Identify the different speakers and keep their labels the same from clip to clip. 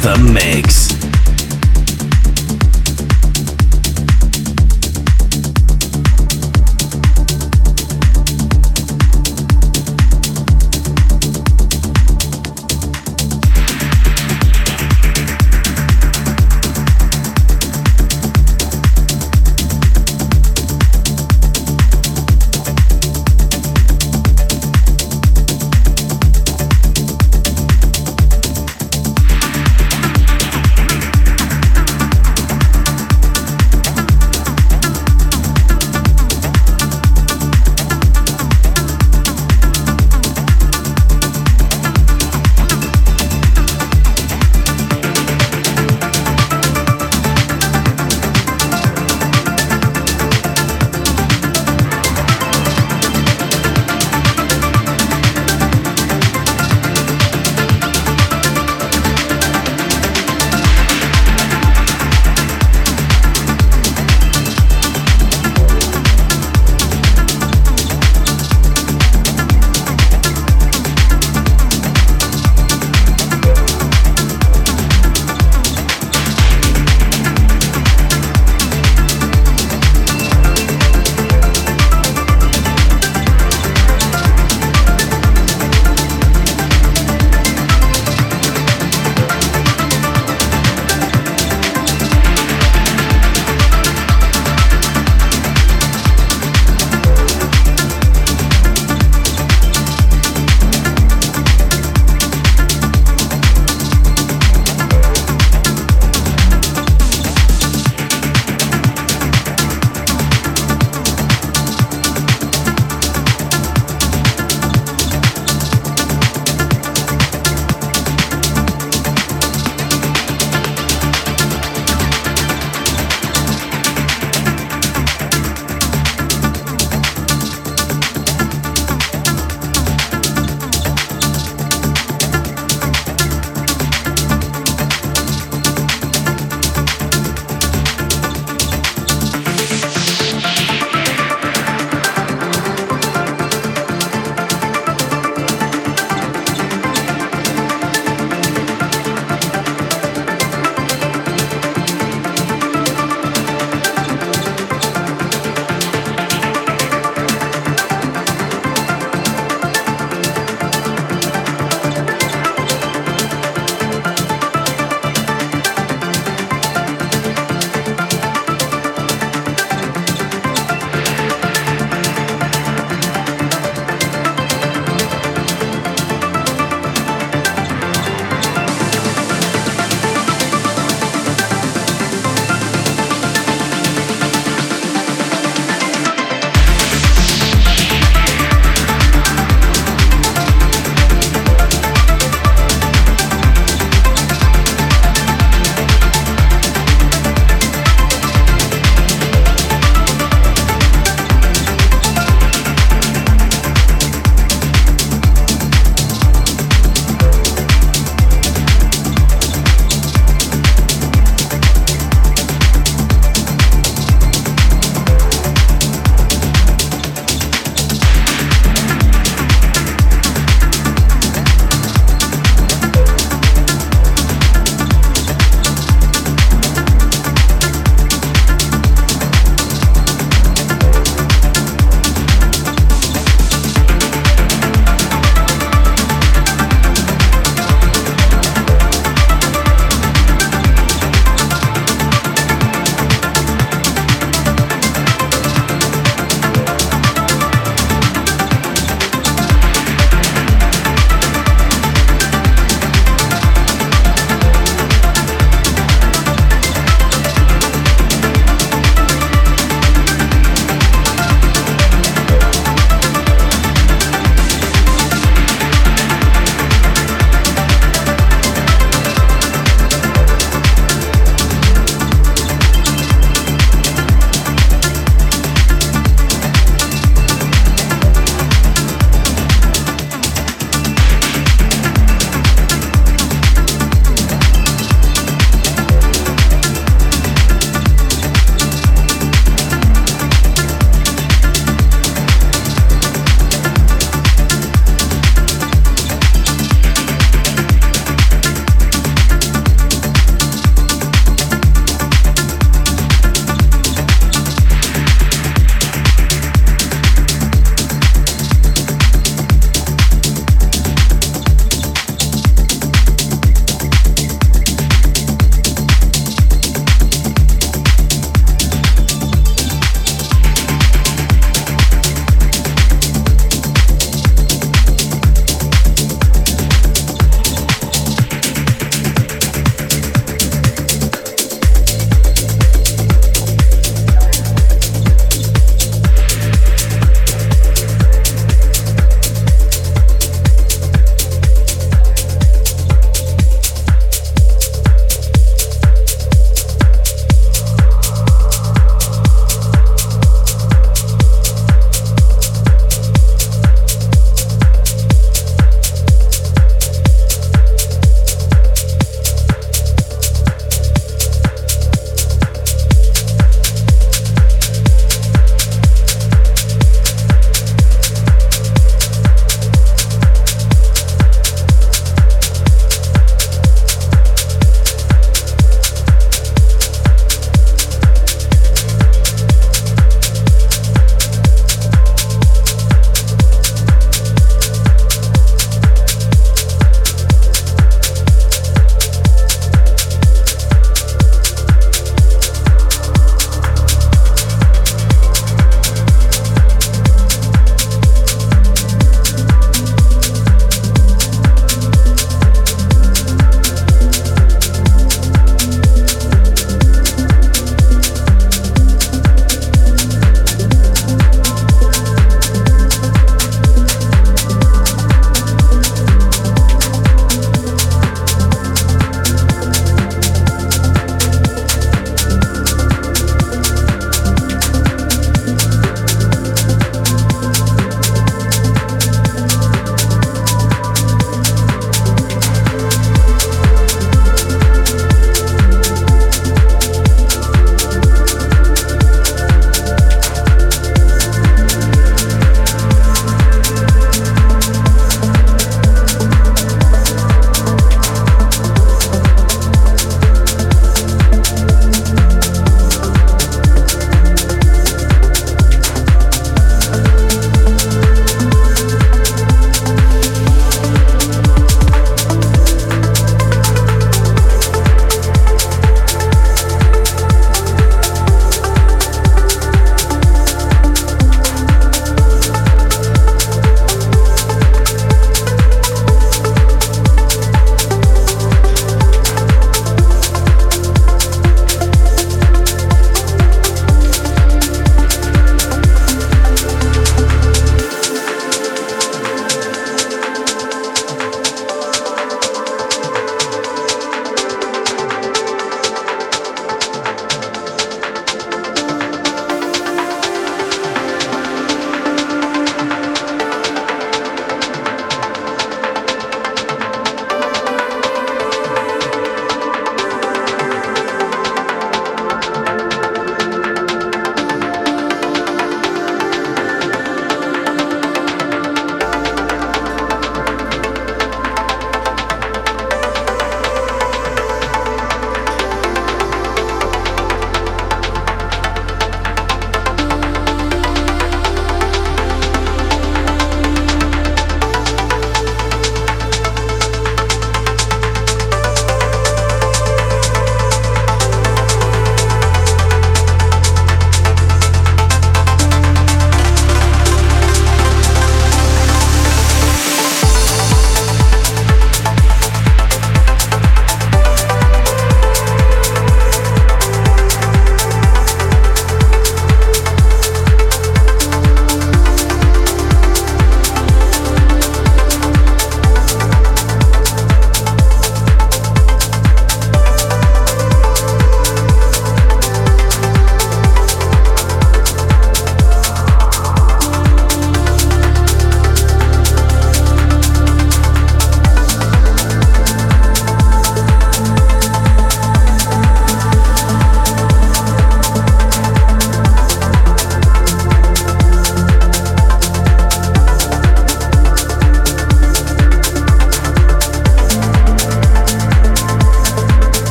Speaker 1: the mix.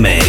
Speaker 1: man.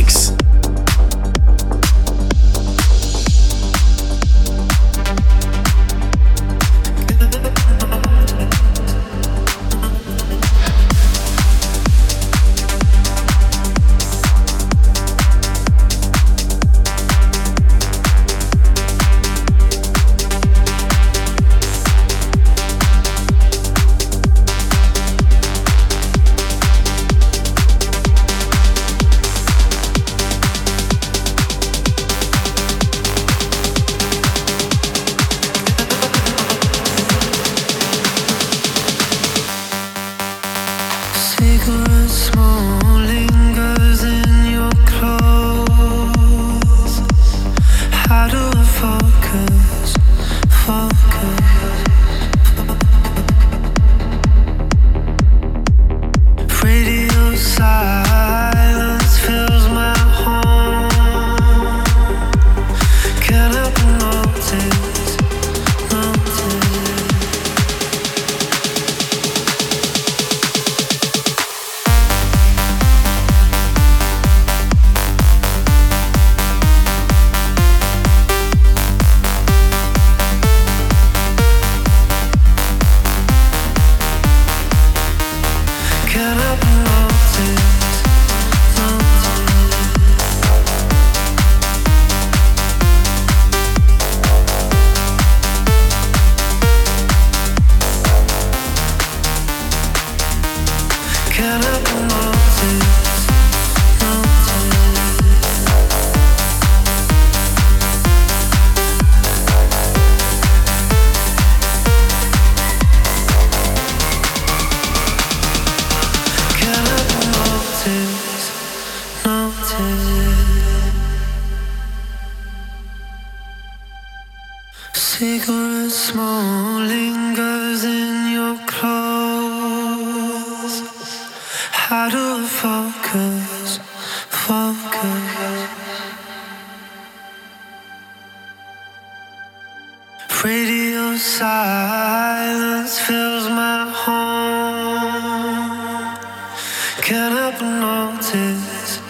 Speaker 1: Can't help but notice,